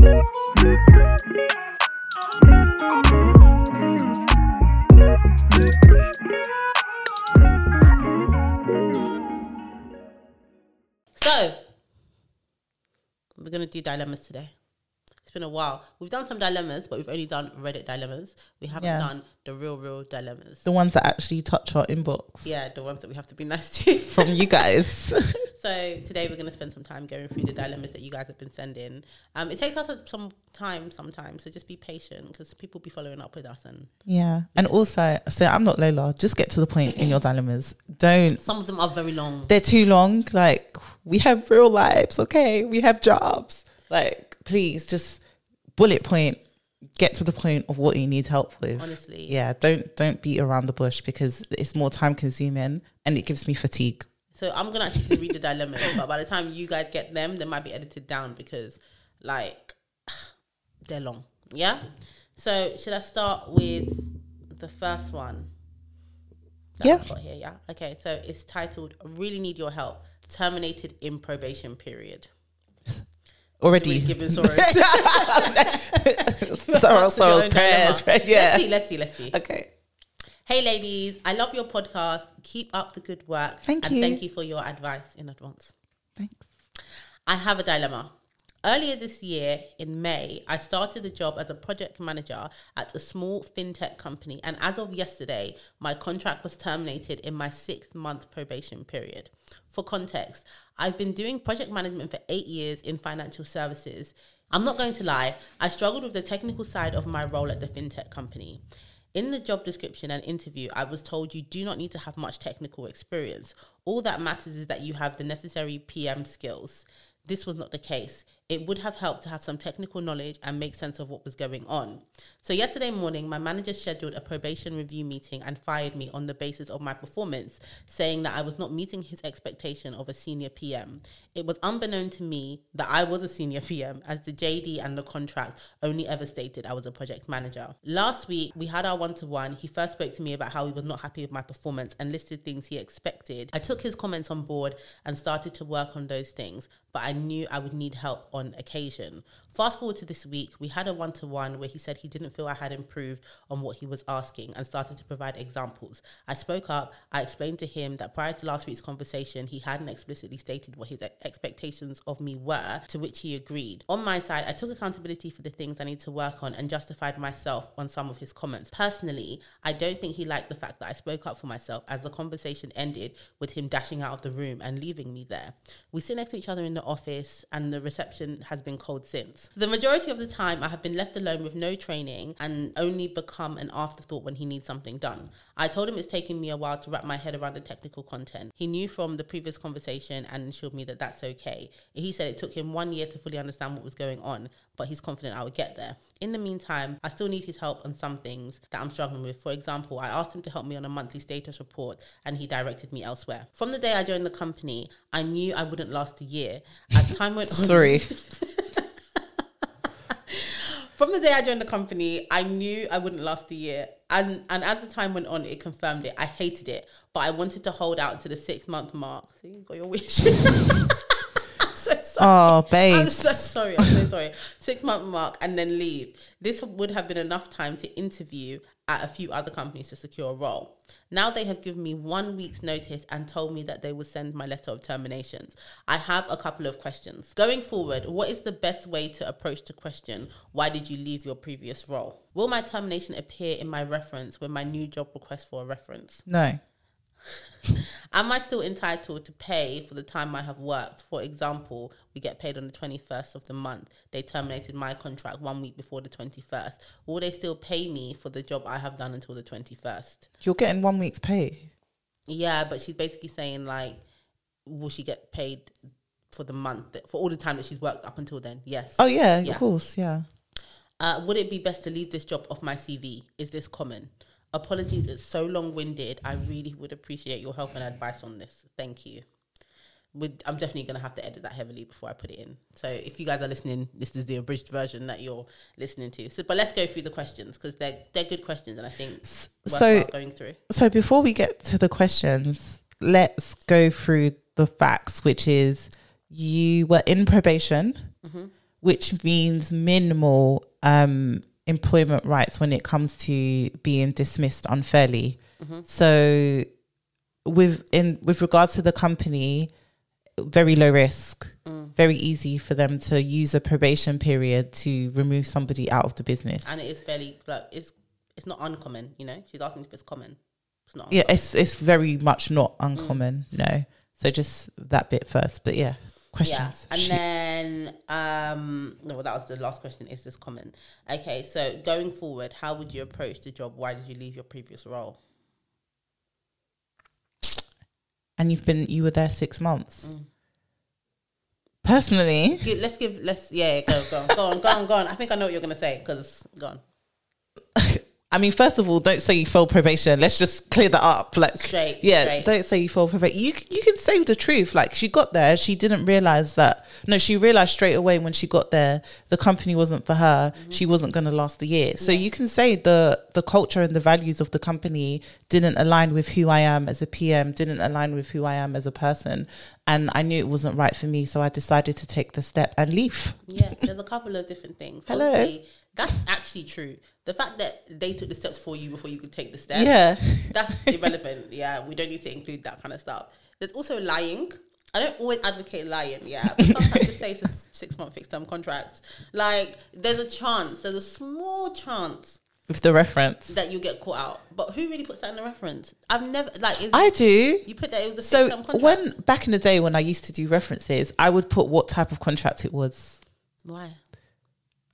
So, we're going to do dilemmas today. It's been a while. We've done some dilemmas, but we've only done Reddit dilemmas. We haven't Yeah. done the real, real dilemmas. The ones that actually touch our inbox Yeah, the ones that we have to be nice to. from you guys. So today we're going to spend some time going through the dilemmas that you guys have been sending. Um, it takes us some time sometimes, so just be patient because people be following up with us, and yeah. And also, so I'm not Lola. Just get to the point in your dilemmas. Don't. some of them are very long. They're too long. Like, we have real lives, okay? We have jobs. Like, please just bullet point, get to the point of what you need help with. Honestly, Yeah, don't don't beat around the bush because it's more time consuming and it gives me fatigue. So I'm gonna actually just read the dilemmas, but by the time you guys get them, they might be edited down because, like, they're long. Yeah. So should I start with the first one? Yeah. I've got here. Yeah. Okay. So it's titled I "Really Need Your Help." Terminated in probation period. Already. Really giving sorrows. Sorrow, Answered your sorrows, own prayers, right? Yeah. Let's see. Let's see. Let's see. Okay. Hey, ladies, I love your podcast. Keep up the good work. Thank and you. thank you for your advice in advance. Thanks. I have a dilemma. Earlier this year, in May, I started a job as a project manager at a small fintech company, and as of yesterday, my contract was terminated in my six month probation period. For context, I've been doing project management for eight years in financial services. I'm not going to lie, I struggled with the technical side of my role at the fintech company. In the job description and interview, I was told you do not need to have much technical experience. All that matters is that you have the necessary PM skills. This was not the case. It would have helped to have some technical knowledge and make sense of what was going on. So, yesterday morning, my manager scheduled a probation review meeting and fired me on the basis of my performance, saying that I was not meeting his expectation of a senior PM. It was unbeknown to me that I was a senior PM, as the JD and the contract only ever stated I was a project manager. Last week, we had our one to one. He first spoke to me about how he was not happy with my performance and listed things he expected. I took his comments on board and started to work on those things, but I knew I would need help on occasion. Fast forward to this week, we had a one to one where he said he didn't feel I had improved on what he was asking and started to provide examples. I spoke up, I explained to him that prior to last week's conversation, he hadn't explicitly stated what his expectations of me were, to which he agreed. On my side, I took accountability for the things I need to work on and justified myself on some of his comments. Personally, I don't think he liked the fact that I spoke up for myself as the conversation ended with him dashing out of the room and leaving me there. We sit next to each other in the office and the reception has been cold since. The majority of the time, I have been left alone with no training and only become an afterthought when he needs something done. I told him it's taking me a while to wrap my head around the technical content. He knew from the previous conversation and assured me that that's okay. He said it took him one year to fully understand what was going on, but he's confident I would get there. In the meantime, I still need his help on some things that I'm struggling with. For example, I asked him to help me on a monthly status report and he directed me elsewhere. From the day I joined the company, I knew I wouldn't last a year. As time went on, Sorry. From the day I joined the company, I knew I wouldn't last a year. And and as the time went on, it confirmed it. I hated it, but I wanted to hold out to the six month mark. So you got your wish. So sorry. Oh, I'm so sorry. I'm so sorry. Six month mark and then leave. This would have been enough time to interview at a few other companies to secure a role. Now they have given me one week's notice and told me that they will send my letter of terminations. I have a couple of questions. Going forward, what is the best way to approach the question, why did you leave your previous role? Will my termination appear in my reference when my new job requests for a reference? No. Am I still entitled to pay for the time I have worked? For example, we get paid on the 21st of the month. They terminated my contract one week before the 21st. Will they still pay me for the job I have done until the 21st? You're getting one week's pay. Yeah, but she's basically saying, like, will she get paid for the month, that, for all the time that she's worked up until then? Yes. Oh, yeah, Yeah. of course. Yeah. Uh, would it be best to leave this job off my CV? Is this common? Apologies, it's so long winded. I really would appreciate your help and advice on this. Thank you. With, I'm definitely going to have to edit that heavily before I put it in. So if you guys are listening, this is the abridged version that you're listening to. So, but let's go through the questions because they're they're good questions and I think So- going through. So before we get to the questions, let's go through the facts, which is you were in probation which means minimal um, employment rights when it comes to being dismissed unfairly. Mm-hmm. So, with in with regards to the company, very low risk, mm. very easy for them to use a probation period to remove somebody out of the business. and it is fairly like it's it's not uncommon. You know, she's asking if it's common. It's not. yeah, it's it's very much not uncommon. Mm. No, so just that bit first, but yeah, questions. Yeah. And then, um, no, that was the last question. Is this common? Okay, so going forward, how would you approach the job? Why did you leave your previous role? and you've been you were there six months. Mm. Personally, Let's give, let's, yeah, go, go, on, go on, go on, go on. I think I know what you're gonna say because go on. I mean, first of all, don't say you failed probation. Let's just clear that up. Like, Straight, yeah, straight. don't say you failed probation. You you can say the truth. Like, she got there, she didn't realize that. No, she realized straight away when she got there, the company wasn't for her. Mm-hmm. She wasn't going to last the year. So you can say the the culture and the values of the company didn't align with who I am as a PM, didn't align with who I am as a person, and I knew it wasn't right for me. So I decided to take the step and leave. Yeah, there's a couple of different things. Hello. Obviously, that's actually true. The fact that they took the steps for you before you could take the steps, Yeah. that's irrelevant. Yeah, we don't need to include that kind of stuff. There's also lying. I don't always advocate lying, yeah. But sometimes just say it's a six month fixed term contract. Like, there's a chance, there's a small chance With the reference, that you get caught out. But who really puts that in the reference? I've never, like, I do. you put that it was a So fixed term contract. when back in the day when I used to do references, I would put what type of contract it was. Why?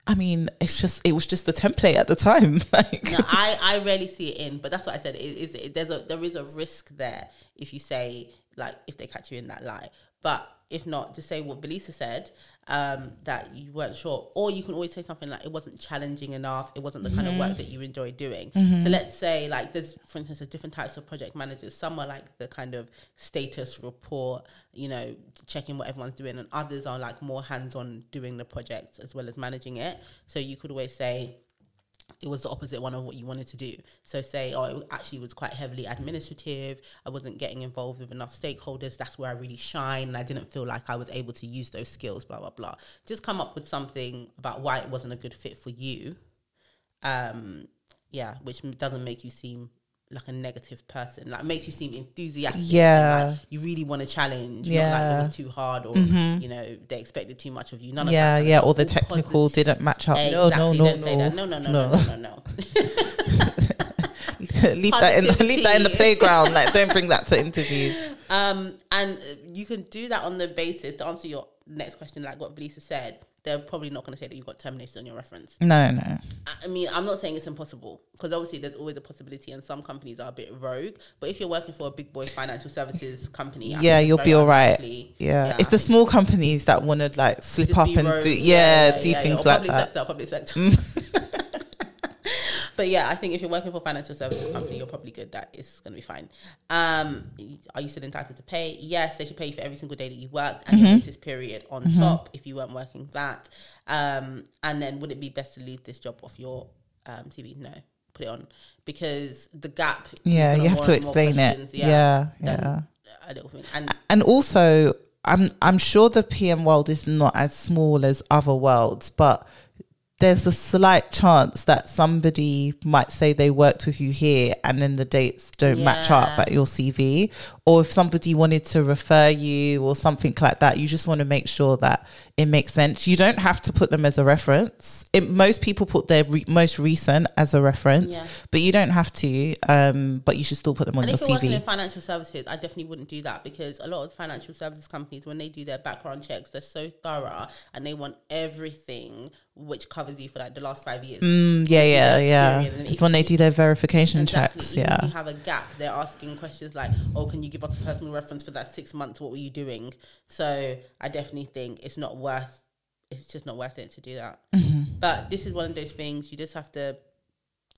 I mean, it's just it was just the template at the time. Like No, I, I rarely see it in, but that's what I said. Is it, there's a there is a risk there if you say like if they catch you in that lie. But if not, to say what Velisa said, um, that you weren't sure, or you can always say something like it wasn't challenging enough. It wasn't the kind of work that you enjoy doing. So let's say like there's for instance, there's different types of project managers. Some are like the kind of status report, you know, checking what everyone's doing, and others are like more hands on doing the project as well as managing it. So you could always say it was the opposite one of what you wanted to do. So say, oh, it actually was quite heavily administrative. I wasn't getting involved with enough stakeholders. That's where I really shine. And I didn't feel like I was able to use those skills, blah, blah, blah. Just come up with something about why it wasn't a good fit for you. Um, yeah, which doesn't make you seem like a negative person. Like makes you seem enthusiastic. Yeah. like, you really want to challenge. Not like Yeah. it was too hard or, you know, they expected too much of you. None of that. yeah, yeah, stuff. or the technical positive. didn't match up. Exactly. No, no, no, Don't say no, that. No, no, no, no, no, no, no. leave that in leave that in the playground. Like, don't bring that to interviews. Um, and you can do that on the basis to answer your next question, like what Velisa said. They're probably not going to say that you got terminated on your reference. No, no. I- mean, I'm not saying it's impossible because obviously there's always a possibility, and some companies are a bit rogue. But if you're working for a big boy financial services company, I Yeah, you'll be all right. unlikely. Yeah, it's the small companies that want to like slip up and rogue. do yeah, do yeah, things or like public that. sector, public sector. but yeah, I think if you're working for a financial services company, you're probably good. That is going to be fine. Um, are you still entitled to pay? Yes, they should pay you for every single day that you worked and Mm-hmm. your notice period on top if you weren't working that. Um, and then would it be best to leave this job off your um, CV? No, put it on because the gap. Yeah, you have to explain it. Yeah, yeah. Thing. And and also i'm i'm sure the pm world is not as small as other worlds but there's a slight chance that somebody might say they worked with you here and then the dates don't match up at your CV. Or if somebody wanted to refer you or something like that, you just want to make sure that it makes sense. You don't have to put them as a reference. It, most people put their re- most recent as a reference, Yeah. but you don't have to. Um, but you should still put them on And your if you're working CV. in financial services, I definitely wouldn't do that because a lot of financial services companies, when they do their background checks, they're so thorough and they want everything which covers you for like the last five years. Mm, yeah, yeah, yeah. It's when they do their verification Exactly. checks. Yeah. If you have a gap, they're asking questions like, "Oh, can you give us a personal reference for that six months? What were you doing?" So I definitely think it's not worth. It's just not worth it to do that. Mm-hmm. But this is one of those things you just have to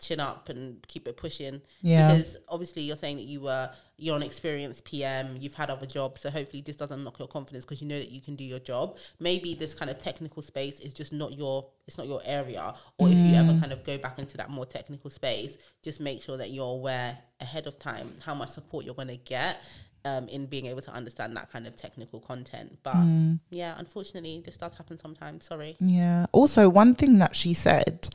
chin up and keep it pushing. Yeah. Because obviously you're saying that you were you're an experienced PM, you've had other jobs, so hopefully this doesn't knock your confidence because you know that you can do your job. Maybe this kind of technical space is just not your it's not your area. Or if you Mm. ever kind of go back into that more technical space, just make sure that you're aware ahead of time how much support you're gonna get um, in being able to understand that kind of technical content. But Mm. yeah, unfortunately, this does happen sometimes. Sorry. Yeah. Also, one thing that she said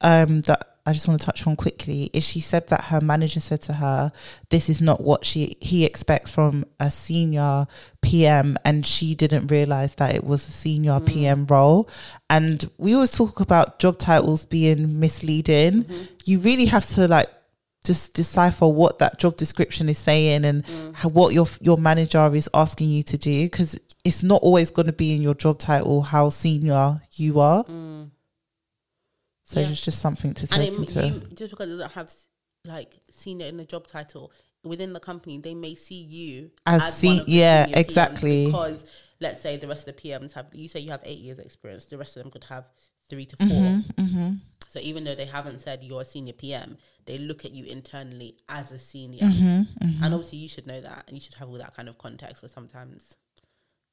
um, that I just want to touch on quickly is she said that her manager said to her, "This is not what she he expects from a senior PM," and she didn't realize that it was a senior PM role. And we always talk about job titles being misleading. You really have to like just decipher what that job description is saying and mm. how, what your your manager is asking you to do because it's not always going to be in your job title how senior you are. Mm. So Yeah. it's just something to And take it, into. you, just because it doesn't have like senior in the job title within the company, they may see you As one se- of the yeah, senior PMs exactly. Because let's say the rest of the PMs have, you say you have eight years experience, the rest of them could have three to 4 Mm-hmm, mm-hmm. So even though they haven't said you're a senior PM, they look at you internally as a senior. Mm-hmm, And obviously, you should know that, and you should have all that kind of context. But sometimes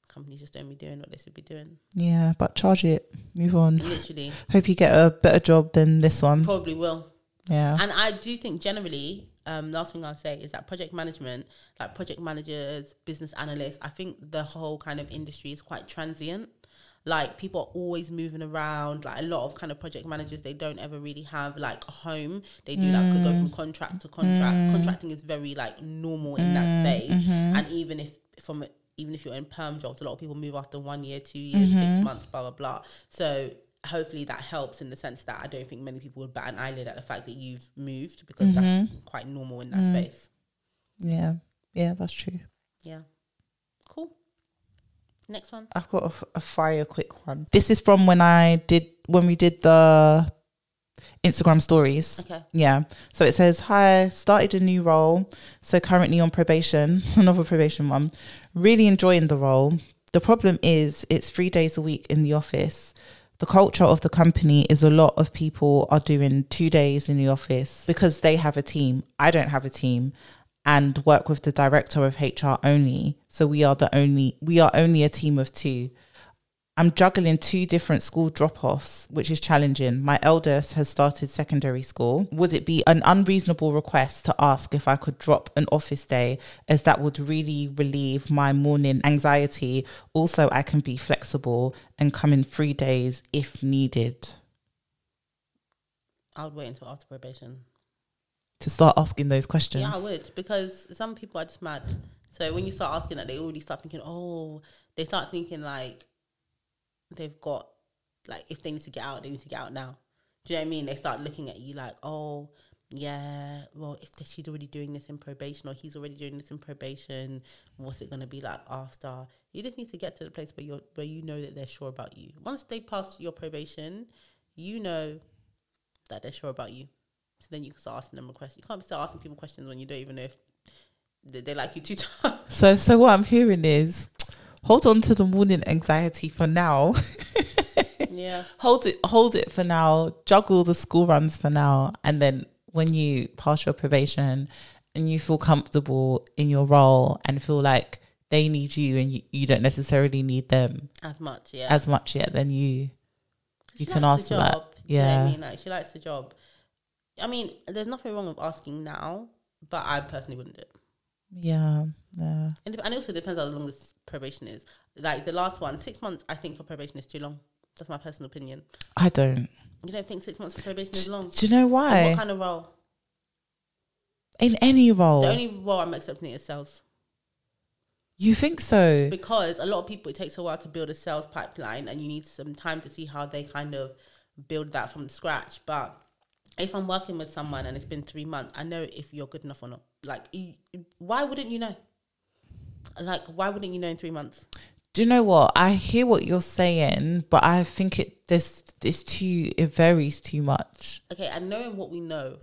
companies just don't be doing what they should be doing. yeah, but charge it. Move on. Literally, Hope you get a better job than this one. probably will. Yeah. And I do think generally, um, last thing I'll say is that project management, like project managers, business analysts, I think the whole kind of industry is quite transient. Like people are always moving around. Like a lot of kind of project managers, they don't ever really have like a home. They do like could go from mm. contract to contract. Mm. Contracting is very like normal in that mm. space. Mm-hmm. And even if from even if you're in perm jobs, a lot of people move after one year, two years, six mm-hmm. months, blah blah blah. So hopefully that helps in the sense that I don't think many people would bat an eyelid at the fact that you've moved because that's mm-hmm. quite normal in that space. Yeah. Yeah, that's true. Yeah. Next one. I've got a fire quick one. This is from when I did when we did the Instagram stories. Okay. Yeah. So it says, Hi, started a new role. So currently on probation, another probation one. Really enjoying the role. The problem is it's three days a week in the office. The culture of the company is a lot of people are doing two days in the office because they have a team. I don't have a team and work with the director of HR only. So we are the only we are only a team of two. I'm juggling two different school drop offs, which is challenging. My eldest has started secondary school. Would it be an unreasonable request to ask if I could drop an office day, as that would really relieve my morning anxiety? Also, I can be flexible and come in three days if needed. I would wait until after probation. To start asking those questions. Yeah, I would because some people are just mad. So when you start asking that, they already start thinking, oh, they start thinking like they've got like if they need to get out, they need to get out now. Do you know what I mean? They start looking at you like, oh, yeah, well, if she's already doing this in probation or he's already doing this in probation, what's it gonna be like after? You just need to get to the place where you're where you know that they're sure about you. Once they pass your probation, you know that they're sure about you. So then you can start asking them a question. You can't start asking people questions when you don't even know if they, they like you too. So, so what I'm hearing is, hold on to the morning anxiety for now. yeah. hold it, hold it for now. Juggle the school runs for now, and then when you pass your probation and you feel comfortable in your role and feel like they need you and you, you don't necessarily need them As much, yeah. as much yet, then you you can ask the for that. job. Do you know Yeah. I mean? Like she likes the job. I mean, there's nothing wrong with asking now, but I personally wouldn't do it. yeah, yeah. And, it- and it also depends how long this probation is. Like the last one, six months, I think for probation is too long. That's my personal opinion. I don't. You don't think six months for probation is long? Do you know And why? what kind of role? In any role, The only role I'm accepting is sales. you think so? because a lot of people it takes a while to build a sales pipeline and you need some time to see how they kind of build that from scratch but if i'm working with someone and it's been three months i know if you're good enough or not. Like you, why wouldn't you know? Like why wouldn't you know in three months? Do you know what? I hear what you're saying, but I think it this it's too it varies too much. okay and knowing what we know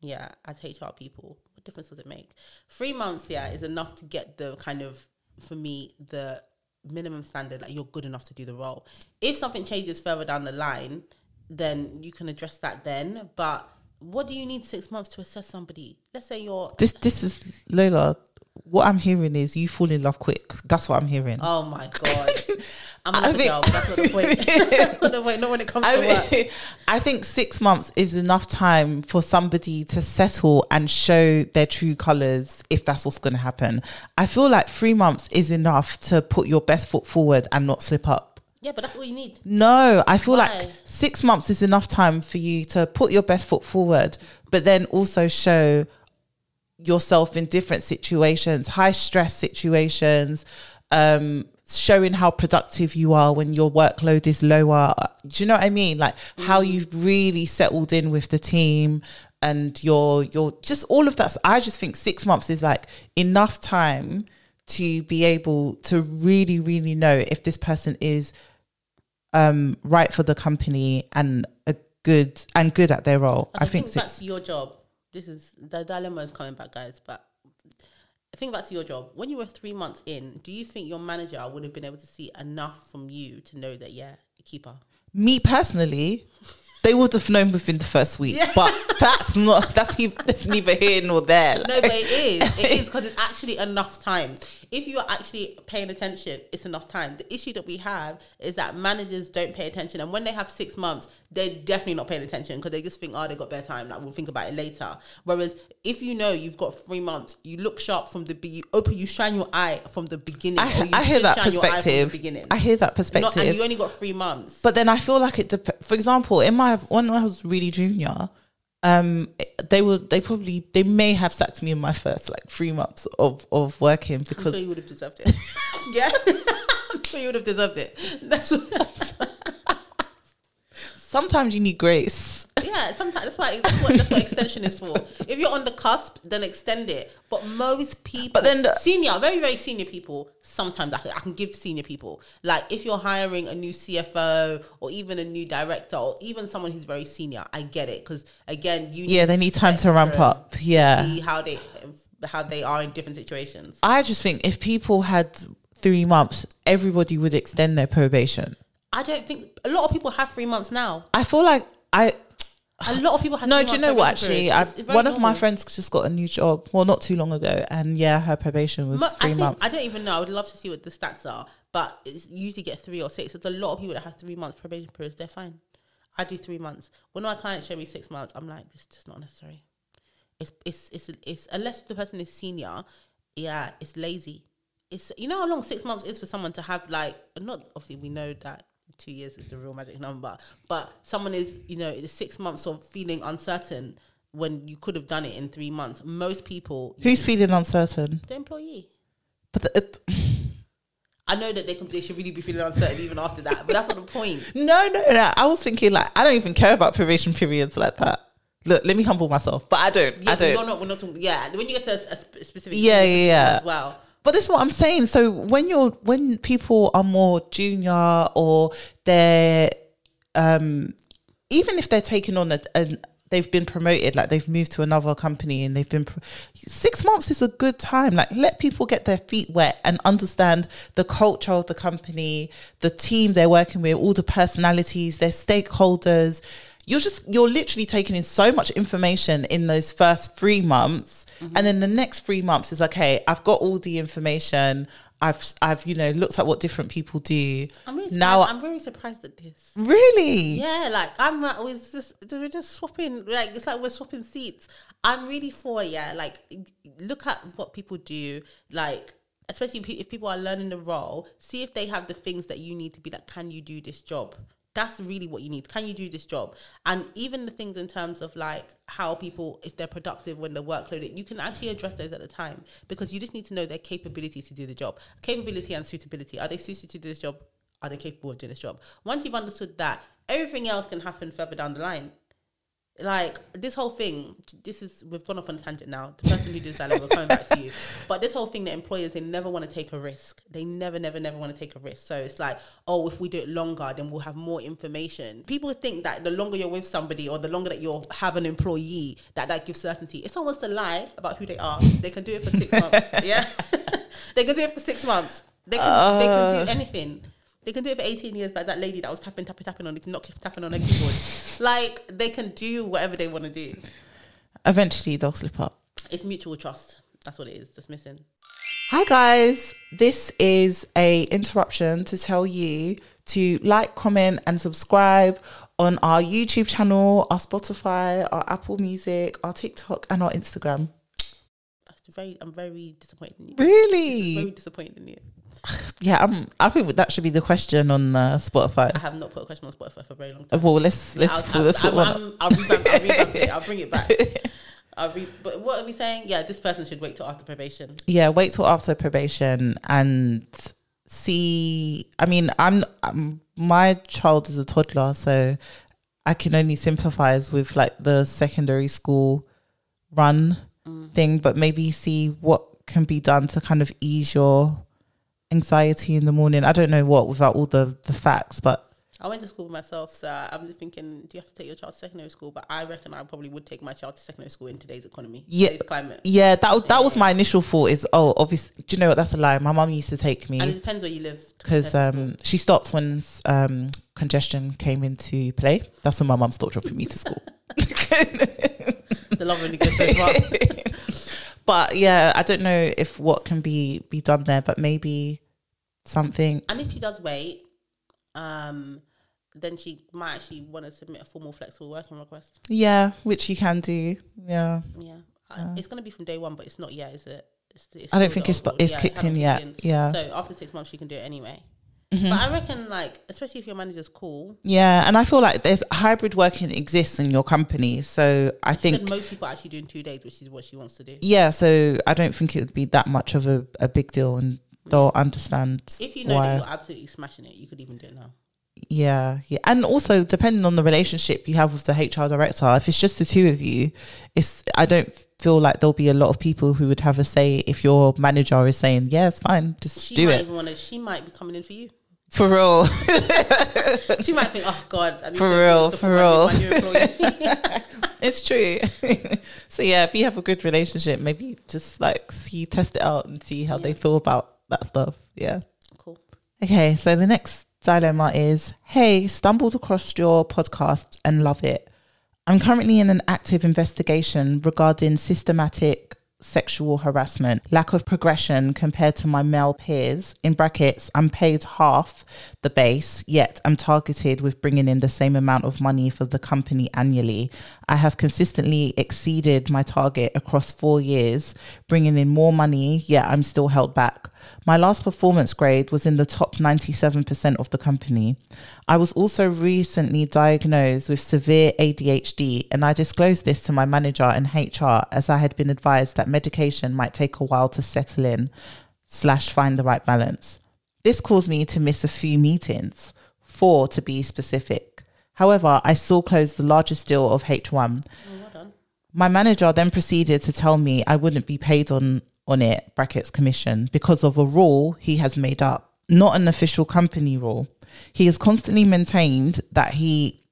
yeah as hr people what difference does it make? Three months yeah is enough to get the kind of for me the minimum standard like you're good enough to do the role. If something changes further down the line then you can address that then but what do you need six months to assess somebody let's say you're This this is Lola. what I'm hearing is you fall in love quick. That's what I'm hearing. Oh my god. I'm gonna I a think- job. That's not the point. That's not the point. Not when it comes I, to work. I think six months is enough time for somebody to settle and show their true colors if that's what's going to happen. I feel like three months is enough to put your best foot forward and not slip up. Yeah, but that's all you need. No, I feel Why? like six months is enough time for you to put your best foot forward, but then also show yourself in different situations, high stress situations, um, showing how productive you are when your workload is lower. Do you know what I mean? Like how you've really settled in with the team and your your just all of that. I just think six months is like enough time to be able to really, really know if this person is um right for the company and a good and good at their role. I, I think think six that's your job. This is the dilemma is coming back, guys. But I think back to your job. When you were three months in, do you think your manager would have been able to see enough from you to know that yeah, keep her? me personally, they would have known within the first week. But that's not that's, neither, that's neither here nor there. No, but it is. It is because it's actually enough time. If you are actually paying attention, it's enough time. The issue that we have is that managers don't pay attention, and when they have six months, they're definitely not paying attention because they just think, oh, they got better time. Like we'll think about it later. Whereas if you know you've got three months, you look sharp from the be you open, you shine your eye from the beginning. I, I hear that shine your eye from the perspective. beginning. I hear that Not, perspective. and you only got three months. but then I feel like it depends. For example, in my when I was really junior, um, they were they probably they may have sacked me in my first like three months of of working I'm sure because you would have deserved it. yeah, I'm sure you would have deserved it. That's what, sometimes you need grace. Yeah, sometimes that's why that's what, the extension is for. If you're on the cusp, then extend it. But most people, But then the- senior, very very senior people, sometimes I can, I can give senior people like if you're hiring a new CFO or even a new director or even someone who's very senior, I get it because again, you Yeah, they need time to ramp up. Yeah. see how they how they are in different situations. I just think if people had three months, everybody would extend their probation. I don't think a lot of people have three months now. I feel like I A lot of people have. no. Do you know what? Actually. I, It's- it's one of my friends just got a new job. Well, not too long ago, and yeah, her probation was Mo- I three think, months. I don't even know. I would love to see what the stats are, but it's usually get three or six. There's a lot of people that have three months probation periods. They're fine. I do three months. When my clients show me six months, I'm like, this is just not necessary. It's it's it's it's unless the person is senior, yeah, it's lazy. It's you know how long six months is for someone to have like not obviously we know that two years is the real magic number, but someone is you know six months of feeling uncertain when you could have done it in three months. Most people, Who's feeling uncertain? the employee. But the, it, I know that they, can, they should really be feeling uncertain even after that, but that's not the point. no, no, no. I was thinking like I don't even care about probation periods like that. Look, let me humble myself, but I don't. Yeah, I but you're don't. We're not talking. Yeah, when you get to a, a specific. Yeah, yeah, yeah. As well. But this is what I'm saying. So when you're when people are more junior or they're um even if they're taking on a, a they've been promoted like they've moved to another company and they've been pro- 6 months is a good time like let people get their feet wet and understand the culture of the company the team they're working with all the personalities their stakeholders you're just you're literally taking in so much information in those first 3 months Mm-hmm. and then the next 3 months is okay I've got all the information I've I've you know looked at what different people do I'm really now surprised, I'm very surprised at this. really Yeah, like I'm uh, not always just we're just swapping like it's like we're swapping seats. I'm really for yeah, like look at what people do, like especially if people are learning the role, see if they have the things that you need to be like, can you do this job? That's really what you need. Can you do this job? And even the things in terms of like how people, if they're productive when they're workloaded, you can actually address those at the time because you just need to know their capability to do the job. Capability and suitability. Are they suited to do this job? Are they capable of doing this job? Once you've understood that, everything else can happen further down the line. Like this whole thing, this is we've gone off on a tangent now. The person who did that, we're coming back to you. But this whole thing that employers they never want to take a risk. They never, never, never want to take a risk. So it's like, oh, if we do it longer, then we'll have more information. People think that the longer you're with somebody or the longer that you have an employee, that that gives certainty. It's almost a lie about who they are. They can do it for six months. Yeah, they can do it for six months. They can, they can do uh. anything. They can do it for 18 years, like that lady that was tapping, tapping, tapping on it, not tapping on her keyboard. like they can do whatever they want to do. eventually they'll slip up It's mutual trust. That's what it is. That's missing. Hi guys, this is a interruption to tell you to like, comment, and subscribe on our YouTube channel, our Spotify, our Apple Music, our TikTok, and our Instagram. That's very. I'm very disappointed in you. Really? Very disappointed in you. Yeah, um, I think that should be the question on uh, Spotify. I have not put a question on Spotify for a very long time. Well, let's let's I'll, let's I'll, one. I'm, I'll, revamp, I'll revamp it. I'll bring it back. I'll re- but what are we saying? Yeah, this person should wait till after probation. yeah, wait till after probation and see. I mean, I'm, I'm my child is a toddler, so I can only sympathize with like the secondary school run thing, but maybe see what can be done to kind of ease your anxiety in the morning. I don't know what without all the the facts, but I went to school myself, so I'm just thinking, do you have to take your child to secondary school? But I reckon I probably would take my child to secondary school in today's economy, Yeah. today's climate. yeah, that was that was my initial thought. Is oh, obviously, do you know what? That's a lie. My mum used to take me. And it depends where you live. because compare to school. um, she stopped when um, congestion came into play. That's when my mum stopped dropping me to school. the love only goes so far. but yeah, I don't know if what can be be done there, but maybe something. And if she does wait, um, then she might actually want to submit a formal flexible working request. Yeah, which you can do. Yeah, Yeah, Uh, it's going to be from day one, but it's not yet, is it? It's, it's I don't think it's it's yeah, kicked in yet. kicked Yeah, So after six months, she can do it anyway. Mm-hmm. But I reckon, like, especially if your manager's cool, yeah, and I feel like there's hybrid working exists in your company, so I she think. most people are actually doing two days, which is what she wants to do. Yeah, so I don't think it would be that much of a, a big deal, and they'll understand If you know why. that you're absolutely smashing it, you could even do it now. Yeah, yeah, and also depending on the relationship you have with the HR director, if it's just the two of you, it's I don't feel like there'll be a lot of people who would have a say if your manager is saying, "Yeah, it's fine, just She do might it even want to. She might be coming in for you. For real." She might think, "Oh God, I need For to real, for real. my new employee." it's true. so yeah, if you have a good relationship, maybe just like see test it out and see how they feel about that stuff. Yeah. cool. Okay, so the next dilemma is Hey, stumbled across your podcast and love it. I'm currently in an active investigation regarding systematic sexual harassment, lack of progression compared to my male peers. In brackets, I'm paid half the base, yet I'm targeted with bringing in the same amount of money for the company annually. I have consistently exceeded my target across four years, bringing in more money, yet I'm still held back. My last performance grade was in the top 97% of the company. I was also recently diagnosed with severe ADHD, and I disclosed this to my manager and HR as I had been advised that medication might take a while to settle in slash find the right balance. This caused me to miss a few meetings, four to be specific. However, I still closed the largest deal of H1. Oh, well. My manager then proceeded to tell me I wouldn't be paid on on it brackets commission because of a rule he has made up, not an official company rule. He has constantly maintained that he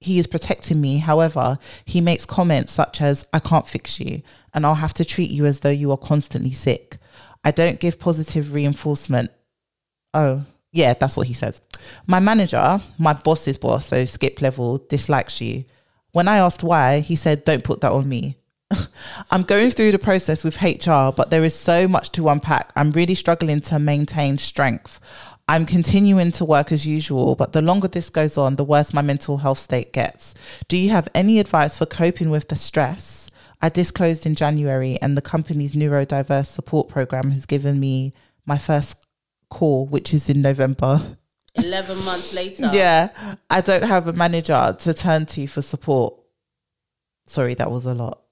he is protecting me. However, he makes comments such as I can't fix you and I'll have to treat you as though you are constantly sick. I don't give positive reinforcement. Oh, yeah, that's what he says. My manager, my boss's boss, so skip level, dislikes you. When I asked why, he said, Don't put that on me. I'm going through the process with HR, but there is so much to unpack. I'm really struggling to maintain strength. I'm continuing to work as usual, but the longer this goes on, the worse my mental health state gets. Do you have any advice for coping with the stress? I disclosed in January, and the company's neurodiverse support program has given me my first call, which is in November. Eleven months later. Yeah, I don't have a manager to turn to for support. Sorry, that was a lot.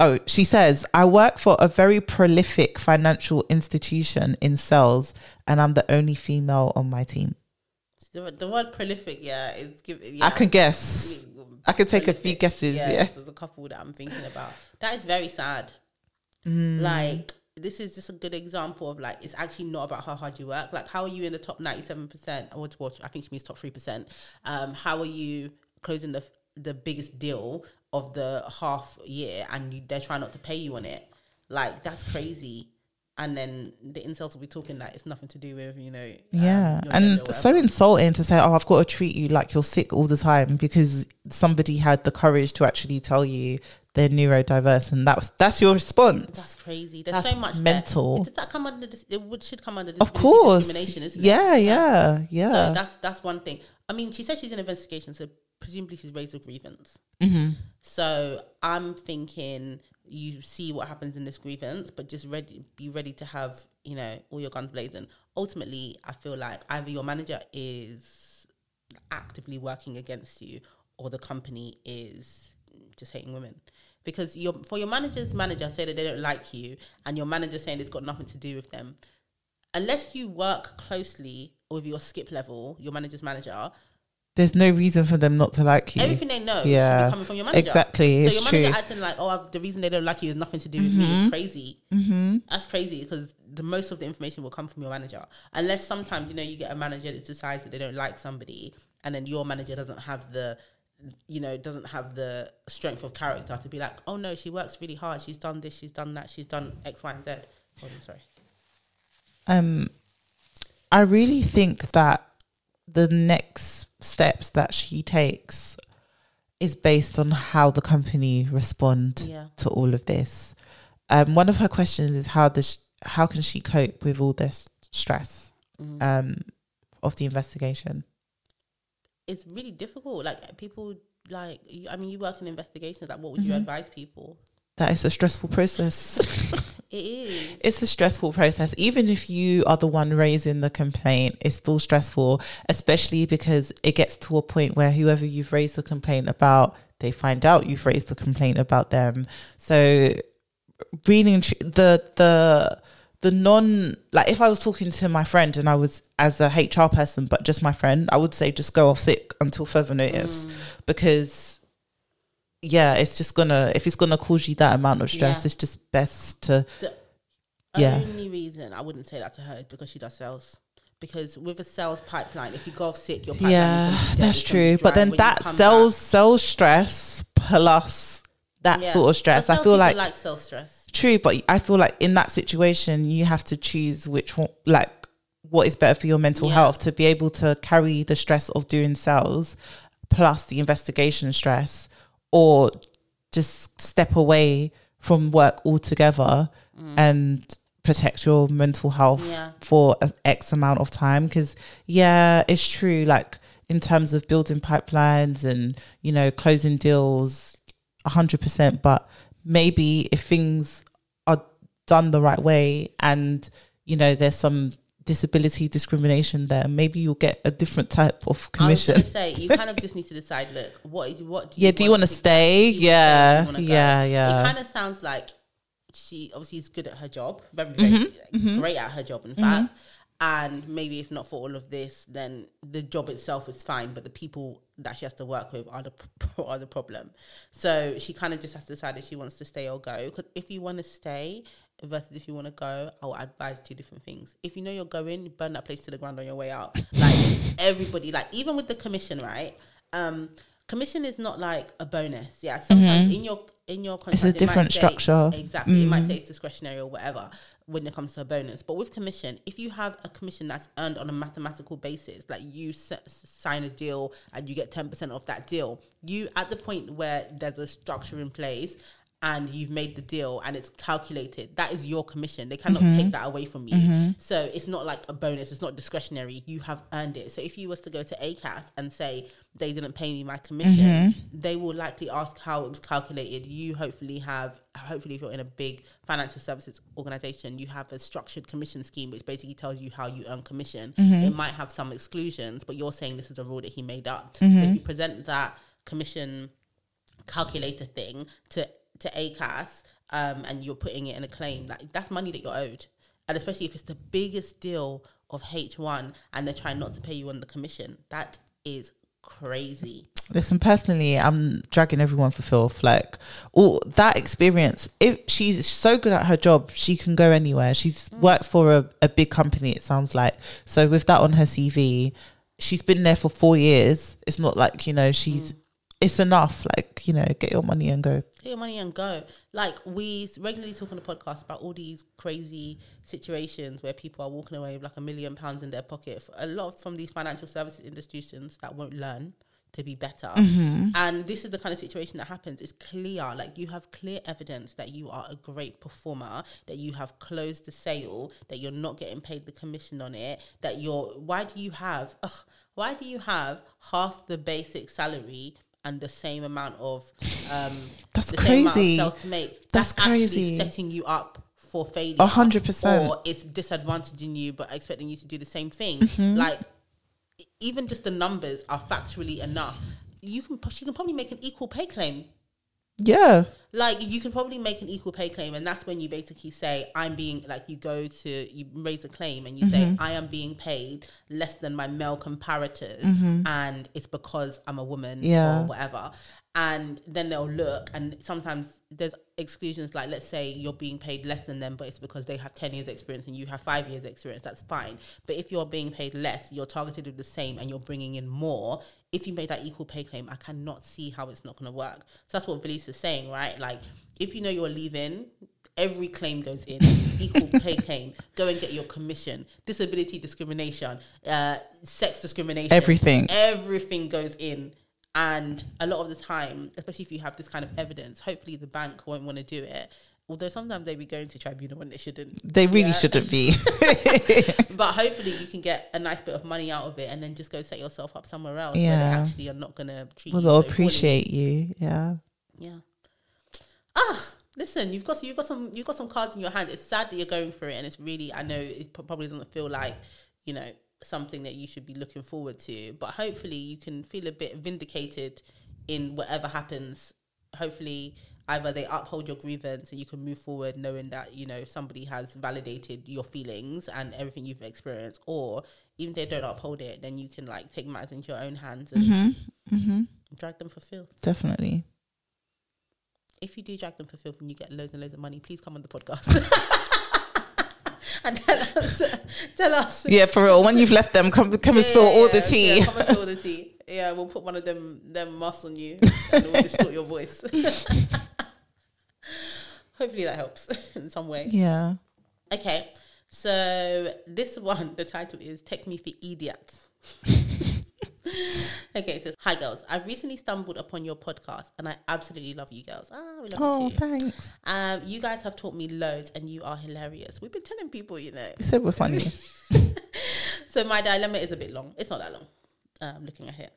Oh, she says, I work for a very prolific financial institution in sales, and I'm the only female on my team. The, the word prolific, yeah, is give. Yeah. I can guess. I can take a few Prolific. guesses. Yeah. There's a couple that I'm thinking about. That is very sad. Mm. Like this is just a good example of like it's actually not about how hard you work. Like how are you in the top ninety seven percent? Or? I think she means top three percent. Um, how are you closing the the biggest deal of the half year and you, they're trying not to pay you on it? Like that's crazy. And then the incels will be talking like it's nothing to do with you know. um, Yeah, your and so insulting to say, "Oh, I've got to treat you like you're sick all the time," because somebody had the courage to actually tell you they're neurodiverse, and that's that's your response. That's crazy. There's That's so much there. mental. Does that come under? Dis- it would should come under. Of course, discrimination, isn't it? yeah, yeah, So yeah. that's that's one thing. I mean, she says she's in investigation, so presumably she's raised a grievance. hmm So I'm thinking you see what happens in this grievance, but just ready, be ready to have you know all your guns blazing. Ultimately, I feel like either your manager is actively working against you, or the company is just hating women. Because your for your manager's manager say that they don't like you, and your manager saying it's got nothing to do with them. Unless you work closely with your skip level, your manager's manager, There's no reason for them not to like you. everything they know should Yeah, be coming from your manager. exactly, So your manager true. acting like, oh, I've, the reason they don't like you is nothing to do with me is crazy. hmm That's crazy because the most of the information will come from your manager, unless sometimes you know you get a manager that decides that they don't like somebody, and then your manager doesn't have the, you know, doesn't have the strength of character to be like, oh no, she works really hard. She's done this. She's done that. She's done X, Y, and Z. Oh, I'm sorry. Um, I really think that the next steps that she takes is based on how the company respond Yeah. to all of this. Um, one of her questions is how does how can she cope with all this stress Mhm. um, of the investigation? it's really difficult. Like people, like I mean, you work in investigations. Like, what would you Mhm. advise people? That is a stressful process. It is. it's a stressful process. Even if you are the one raising the complaint, it's still stressful, especially because it gets to a point where whoever you've raised the complaint about, they find out you've raised the complaint about them. So, really, tr- the the the non like if I was talking to my friend and I was as a HR person, but just my friend, I would say just go off sick until further notice Mm. because yeah, it's just gonna if it's gonna cause you that amount of stress, Yeah. it's just best to The Yeah. only reason I wouldn't say that to her is because she does sales. Because with a sales pipeline, if you go off sick, your pipeline yeah, is be dead, that's it's gonna be true. But then that sells back- sells stress plus that Yeah. sort of stress. I feel like, like sales stress. true, but I feel like in that situation you have to choose which one like what is better for your mental Yeah. health to be able to carry the stress of doing sales plus the investigation stress or just step away from work altogether and protect your mental health Mm. Yeah. for a X amount of time. Because, yeah, it's true. Like, in terms of building pipelines and, you know, closing deals, 100%. But maybe if things are done the right way and, you know, there's some disability discrimination there, maybe you'll get a different type of I was commission. say you kind of just need to decide. Look, what is what? Do Yeah, do you wanna stay? do Yeah, you go? yeah, yeah. It kind of sounds like she obviously is good at her job, very, very Mm-hmm, great at her job, in fact. And maybe if not for all of this, then the job itself is fine, but the people that she has to work with are the are the problem. So she kind of just has to decide if she wants to stay or go. Because if you want to stay versus if you want to go, I will advise two different things. If you know you're going, burn that place to the ground on your way out. Like everybody, like even with the commission, right? Um, commission is not like a bonus. Yeah, sometimes in your in your contract, Mm-hmm. a different say- structure. Exactly, it might say it's discretionary or whatever when it comes to a bonus. But with commission, if you have a commission that's earned on a mathematical basis, like you s- sign a deal and you get ten percent of that deal, you at the point where there's a structure in place and you've made the deal and it's calculated, that is your commission. They cannot take mm-hmm. that away from you. Mm-hmm. So it's not like a bonus, it's not discretionary. You have earned it. So if you was to go to ACAS and say they didn't pay me my commission, mm-hmm. they will likely ask how it was calculated. You hopefully have hopefully if you're in a big financial services organization, you have a structured commission scheme which basically tells you how you earn commission. It might have some exclusions, but you're saying this is a rule that he made up. So if you present that commission calculator thing to to ACAS um, and you're putting it in a claim, that that's money that you're owed. And especially if it's the biggest deal of H1 and they're trying not to pay you on the commission, that is crazy. Listen, personally, I'm dragging everyone for filth. Like, all that experience. If she's so good at her job, she can go anywhere. She's works for a, a big company. It sounds like so. With that on her CV, she's been there for four years. It's not like you know she's it's enough. Like you know, get your money and go. Get your money and go. Like we regularly talk on the podcast about all these crazy situations where people are walking away with like a million pounds in their pocket. A lot from these financial services institutions that won't learn to be better. Mm-hmm. And this is the kind of situation that happens. It's clear, like you have clear evidence that you are a great performer, that you have closed the sale, that you're not getting paid the commission on it, that you're why do you have ugh, why do you have half the basic salary and the same amount of um That's the same amount of crazy. sales to make? That's actually crazy. setting you up for failure. A hundred percent. Or it's disadvantaging you but expecting you to do the same thing. Mm-hmm. Like even just the numbers are factually enough. You can she can probably make an equal pay claim. Yeah, Like you can probably make an equal pay claim, and that's when you basically say, "I'm being like." You go to you raise a claim, and you Mm-hmm. say, "I am being paid less than my male comparators, and it's because I'm a woman Mm-hmm. Yeah. or whatever." And then they'll look, and sometimes there's exclusions. Like, let's say you're being paid less than them, but it's because they have ten years experience and you have five years experience. That's fine. But if you're being paid less, you're targeted with the same, and you're bringing in more. If you made that equal pay claim, I cannot see how it's not going to work. So that's what Velisa is saying, right? Like, if you know you're leaving, every claim goes in. equal pay claim. Go and get your commission. Disability discrimination, uh, sex discrimination. Everything. Everything goes in. And a lot of the time, especially if you have this kind of evidence, hopefully the bank won't want to do it. Although sometimes they be going to tribunal when they shouldn't. they really Yeah. shouldn't be. But hopefully you can get a nice bit of money out of it and then just go set yourself up somewhere else where Yeah. they actually are not going to treat well, you. they'll so poorly. appreciate you. Yeah. Yeah. Ah, listen, you've got you've got some you've got some cards in your hand. It's sad that you're going through it, and it's really I know it probably doesn't feel like you know something that you should be looking forward to, but hopefully you can feel a bit vindicated in whatever happens. Hopefully. Either they uphold your grievance and you can move forward knowing that, you know, somebody has validated your feelings and everything you've experienced, or even if they don't uphold it, then you can like take matters into your own hands and Mm-hmm. drag them for filth Definitely. if you do drag them for filth and you get loads and loads of money, please come on the podcast and tell us. Tell us. Yeah, for real. When you've left them, come come and Yeah, all the tea. Yeah, come and spill all the tea. Yeah, we'll put one of them them masks on you and we'll distort your voice. Hopefully that helps in some way. Yeah. Okay, so this one, the title is "Take Me for Idiots." okay, it says, "Hi girls, I've recently stumbled upon your podcast, and I absolutely love you girls. Ah, we love Oh, you too. thanks. Um, you guys have taught me loads, and you are hilarious. We've been telling people, you know. You said we're funny. So my dilemma is a bit long. It's not that long. Um, looking at it,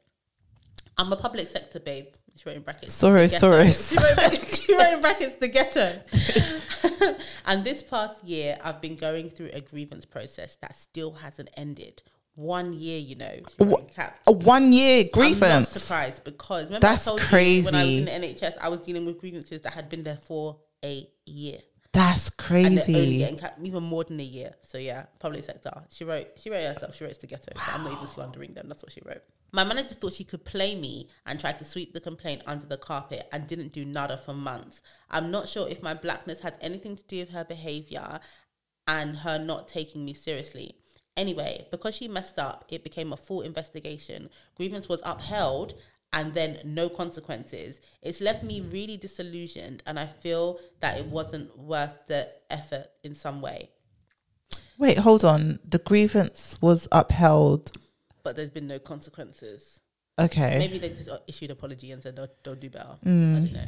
I'm a public sector babe. She wrote in brackets. Ghetto. Soros. She wrote, she wrote in brackets the ghetto. and this past year, I've been going through a grievance process that still hasn't ended. One year, you know. Wrote. A one year I'm not grievance. surprised because remember That's I told you when I was in the NHS, I was dealing with grievances that had been there for a year. That's and crazy. getting ca- even more than a year. So yeah, public sector. She wrote. She wrote herself. She wrote the ghetto. So I'm not even slandering them. That's what she wrote. My manager thought she could play me and tried to sweep the complaint under the carpet and didn't do nada for months. I'm not sure if my blackness has anything to do with her behavior and her not taking me seriously. Anyway, because she messed up, it became a full investigation. Grievance was upheld and then no consequences. It's left me really disillusioned and I feel that it wasn't worth the effort in some way. Wait, hold on. The grievance was upheld. But there's been no consequences. Okay. Maybe they just issued an apology and said don't, do better. I don't know.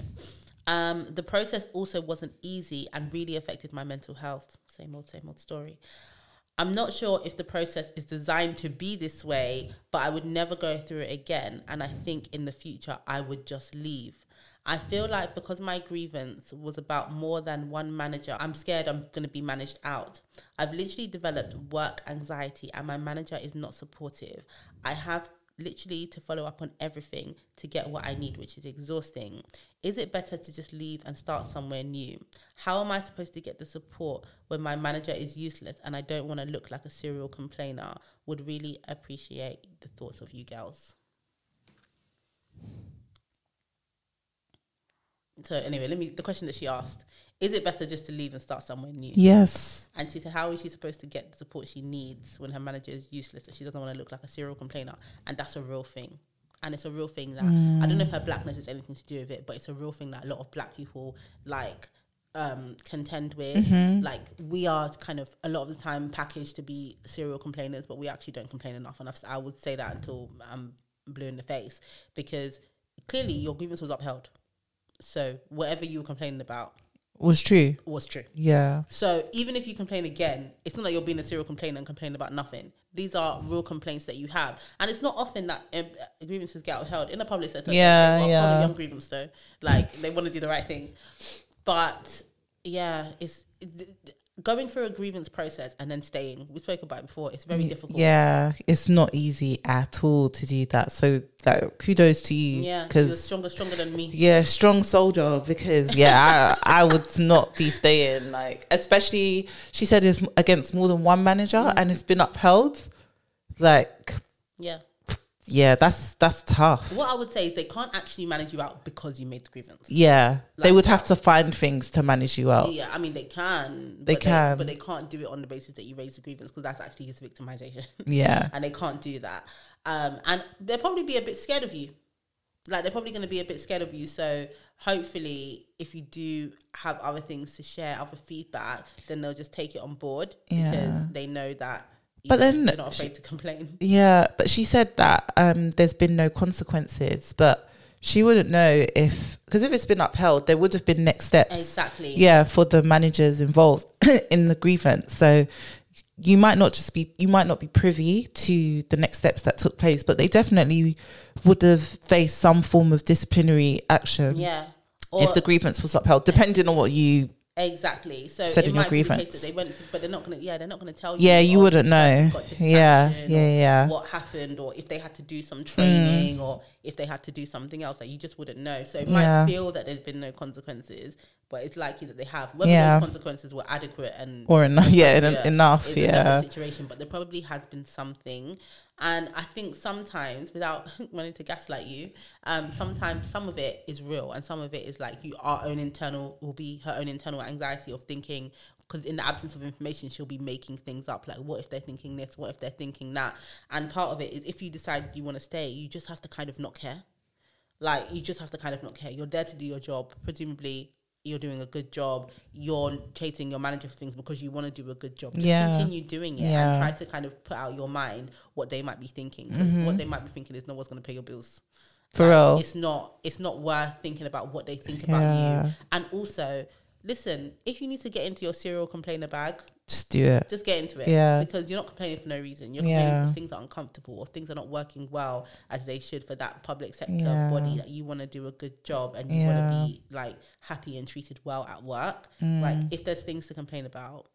Um, the process also wasn't easy and really affected my mental health. Same old, same old story. I'm not sure if the process is designed to be this way, but I would never go through it again. And I think in the future, I would just leave. I feel like because my grievance was about more than one manager, I'm scared I'm going to be managed out. I've literally developed work anxiety, and my manager is not supportive. I have literally to follow up on everything to get what I need, which is exhausting. Is it better to just leave and start somewhere new? How am I supposed to get the support when my manager is useless and I don't want to look like a serial complainer? Would really appreciate the thoughts of you girls. So anyway, let me the question that she asked: Is it better just to leave and start somewhere new? yes. And she said, How is she supposed to get the support she needs when her manager is useless and she doesn't want to look like a serial complainer? And that's a real thing. and it's a real thing that I don't know if her blackness has anything to do with it, but it's a real thing that a lot of black people like um contend with. Mm-hmm. Like we are kind of a lot of the time packaged to be serial complainers, but we actually don't complain enough. And I've, I would say that until I'm blue in the face because clearly your grievance was upheld. So whatever you were complaining about Was true. was true. Yeah. So even if you complain again, it's not like you're being a serial complainer and complaining about nothing. These are real complaints that you have, and it's not often that um, grievances get upheld in the public sector. Yeah, well, yeah. Young grievance though, like they want to do the right thing, but yeah, it's going through a grievance process and then staying. We spoke about it before. It's very difficult. Yeah, it's not easy at all to do that. So, like, kudos to you. yeah. Because stronger, stronger than me. yeah, strong soldier. Because yeah, I, I would not be staying. Like, especially she said it's against more than one manager, Mm. and it's been upheld. Like, Yeah. Yeah, that's that's tough. What I would say is they can't actually manage you out because you made the grievance. Yeah, they would have to find things to manage you out. Yeah, I mean they can. They can. but they can't do it on the basis that you raised a grievance because that's actually his victimization. Yeah, and they can't do that. Um, and they'll probably be a bit scared of you. Like they're probably going to be a bit scared of you. So hopefully, if you do have other things to share, other feedback, then they'll just take it on board Yeah. because they know that. But then they're not afraid to complain. Yeah, but she said that um, there's been no consequences, but she wouldn't know if because if it's been upheld, there would have been next steps. Exactly. Yeah, for the managers involved in the grievance. So you might not just be you might not be privy to the next steps that took place, but they definitely would have faced some form of disciplinary action Yeah. Or if the grievance was upheld, depending on what you. Exactly. So Said in your might be the case grievance. that they went, but they're not gonna. Yeah, they're not gonna tell you. Yeah, you wouldn't know. Yeah, yeah, yeah. What happened, or if they had to do some Mm. training, or if they had to do something else that you just wouldn't know. So it Yeah. might feel that there's been no consequences, but it's likely that they have. Whether Yeah. those consequences were adequate and Or enough, yeah, en- yeah, enough, yeah. situation, but there probably has been something. And I think sometimes, without wanting to gaslight you, um, sometimes some of it is real, and some of it is like you our own internal will be her own internal anxiety of thinking. Because in the absence of information, she'll be making things up. Like, what if they're thinking this? What if they're thinking that? And part of it is if you decide you want to stay, you just have to kind of not care like you just have to kind of not care. You're there to do your job. Presumably, you're doing a good job. You're chasing your manager for things because you want to do a good job. Just Yeah. continue doing it Yeah. and try to kind of put out your mind what they might be thinking. 'Cause what they might be thinking is no one's going to pay your bills. Mm-hmm. For Like, real. it's not. It's not worth thinking about what they think about Yeah. you. And also, listen, if you need to get into your serial complainer bag, Just do it. just get into it. Yeah. Because you're not complaining for no reason. You're complaining Yeah. because things are uncomfortable or things are not working well as they should for that public sector Yeah. body that you want to do a good job and you Yeah. want to be like happy and treated well at work. Mm. Like if there's things to complain about,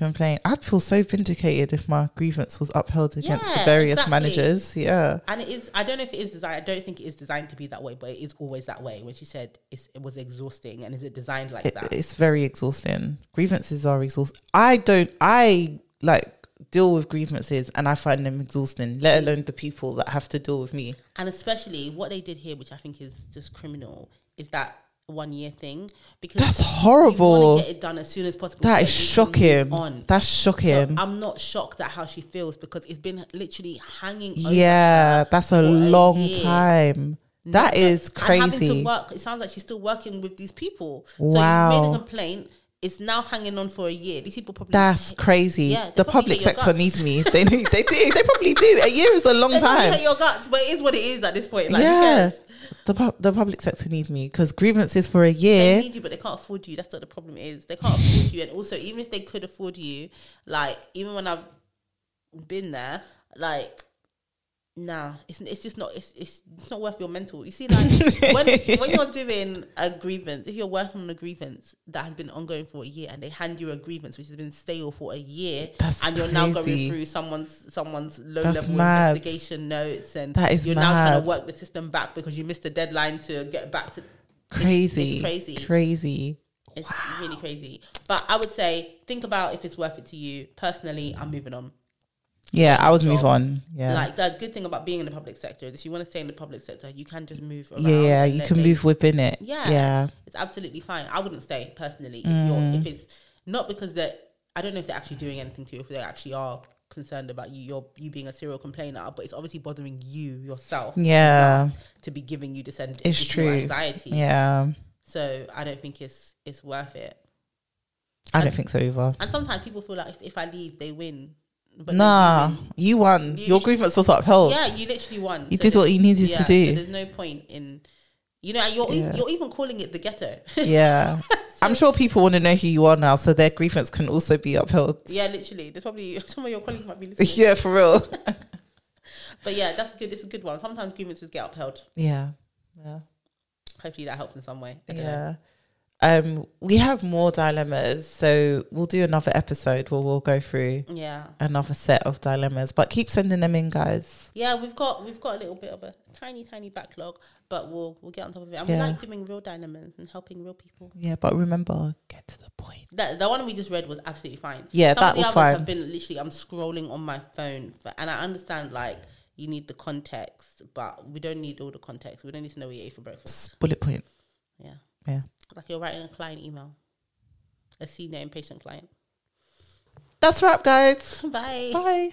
complain. I'd feel so vindicated if my grievance was upheld against the Yeah, various exactly. managers. Yeah. and it is. I don't know if it is designed. I don't think it is designed to be that way, but it is always that way. When she said it's, it was exhausting, and is it designed like It- that? it's very exhausting. Grievances are exhausting. I don't, I like deal with grievances and I find them exhausting, let alone the people that have to deal with me. And especially what they did here, which I think is just criminal, is that one year thing because That's horrible. want to get it done as soon as possible. That so is you can move shocking. On. That's So shocking. I'm not shocked at how she feels because it's been literally hanging. over yeah, that's a long year. time. That Never- is And having to crazy. work, it sounds like she's still working with these people. So you Wow. made a complaint. It's now hanging on for a year. These people probably That's crazy. Yeah, the public sector needs me. They need, they do. They probably do. A year is a long They time. hate your guts, but it is what it is at this point. Like, yeah. yeah. The, pu- the public sector needs me because grievances for a year. They need you, but they can't afford you. That's what the problem is. They can't afford you, and also even if they could afford you, like even when I've been there, like nah, it's it's just not it's it's, it's not worth your mental. You see, like when when you're doing a grievance, if you're working on a grievance that has been ongoing for a year, and they hand you a grievance which has been stale for a year, That's and you're now going through someone's someone's low That's level mad. investigation notes, and That is you're now trying to work the system back because you missed the deadline to get back to Crazy. it's crazy. Crazy. it's really crazy. But I would say think about if it's worth it to you. Personally, I'm moving on. Yeah, I would move on. Yeah. Like the good thing about being in the public sector is if you want to stay in the public sector, you can just move around. yeah, yeah, you can they- move within it. Yeah. Yeah. It's absolutely fine. I wouldn't stay personally if Mm. you're if it's not because that I don't know if they're actually doing anything to you, if they actually are concerned about you, you're you being a serial complainer, but it's obviously bothering you yourself. Yeah. To be giving you this, It's true. anxiety. Yeah. So I don't think it's it's worth it. I don't think so either. And sometimes people feel like if, if I leave, they win. But Nah, you you won. You- Your grievance was upheld. Yeah, you literally won. You So did what you needed yeah, to so do. there's no point in, you know, you're Yeah. even, you're even calling it the ghetto. Yeah. I'm sure people want to know who you are now, so their grievance can also be upheld. yeah, literally. There's probably some of your colleagues might be listening. Yeah, for real. But yeah, that's good. It's a good one. Sometimes grievances get upheld. Yeah. Yeah. Hopefully that helps in some way. Don't know. Um, we have more dilemmas, so we'll do another episode where we'll go through Yeah. another set of dilemmas. But keep sending them in, guys. Yeah, we've got we've got a little bit of a tiny, tiny backlog, but we'll we'll get on top of it. And Yeah. we like doing real dilemmas and helping real people. Yeah, but remember, get to the point. That the one we just read was absolutely fine. Yeah, Some that of the was others fine. have been literally I'm scrolling on my phone, for, and I understand like you need the context, but we don't need all the context. We don't need to know what you ate for breakfast. Bullet point. Yeah, Yeah. Like you're writing a client email, a senior impatient client. That's a wrap, guys. Bye. Bye.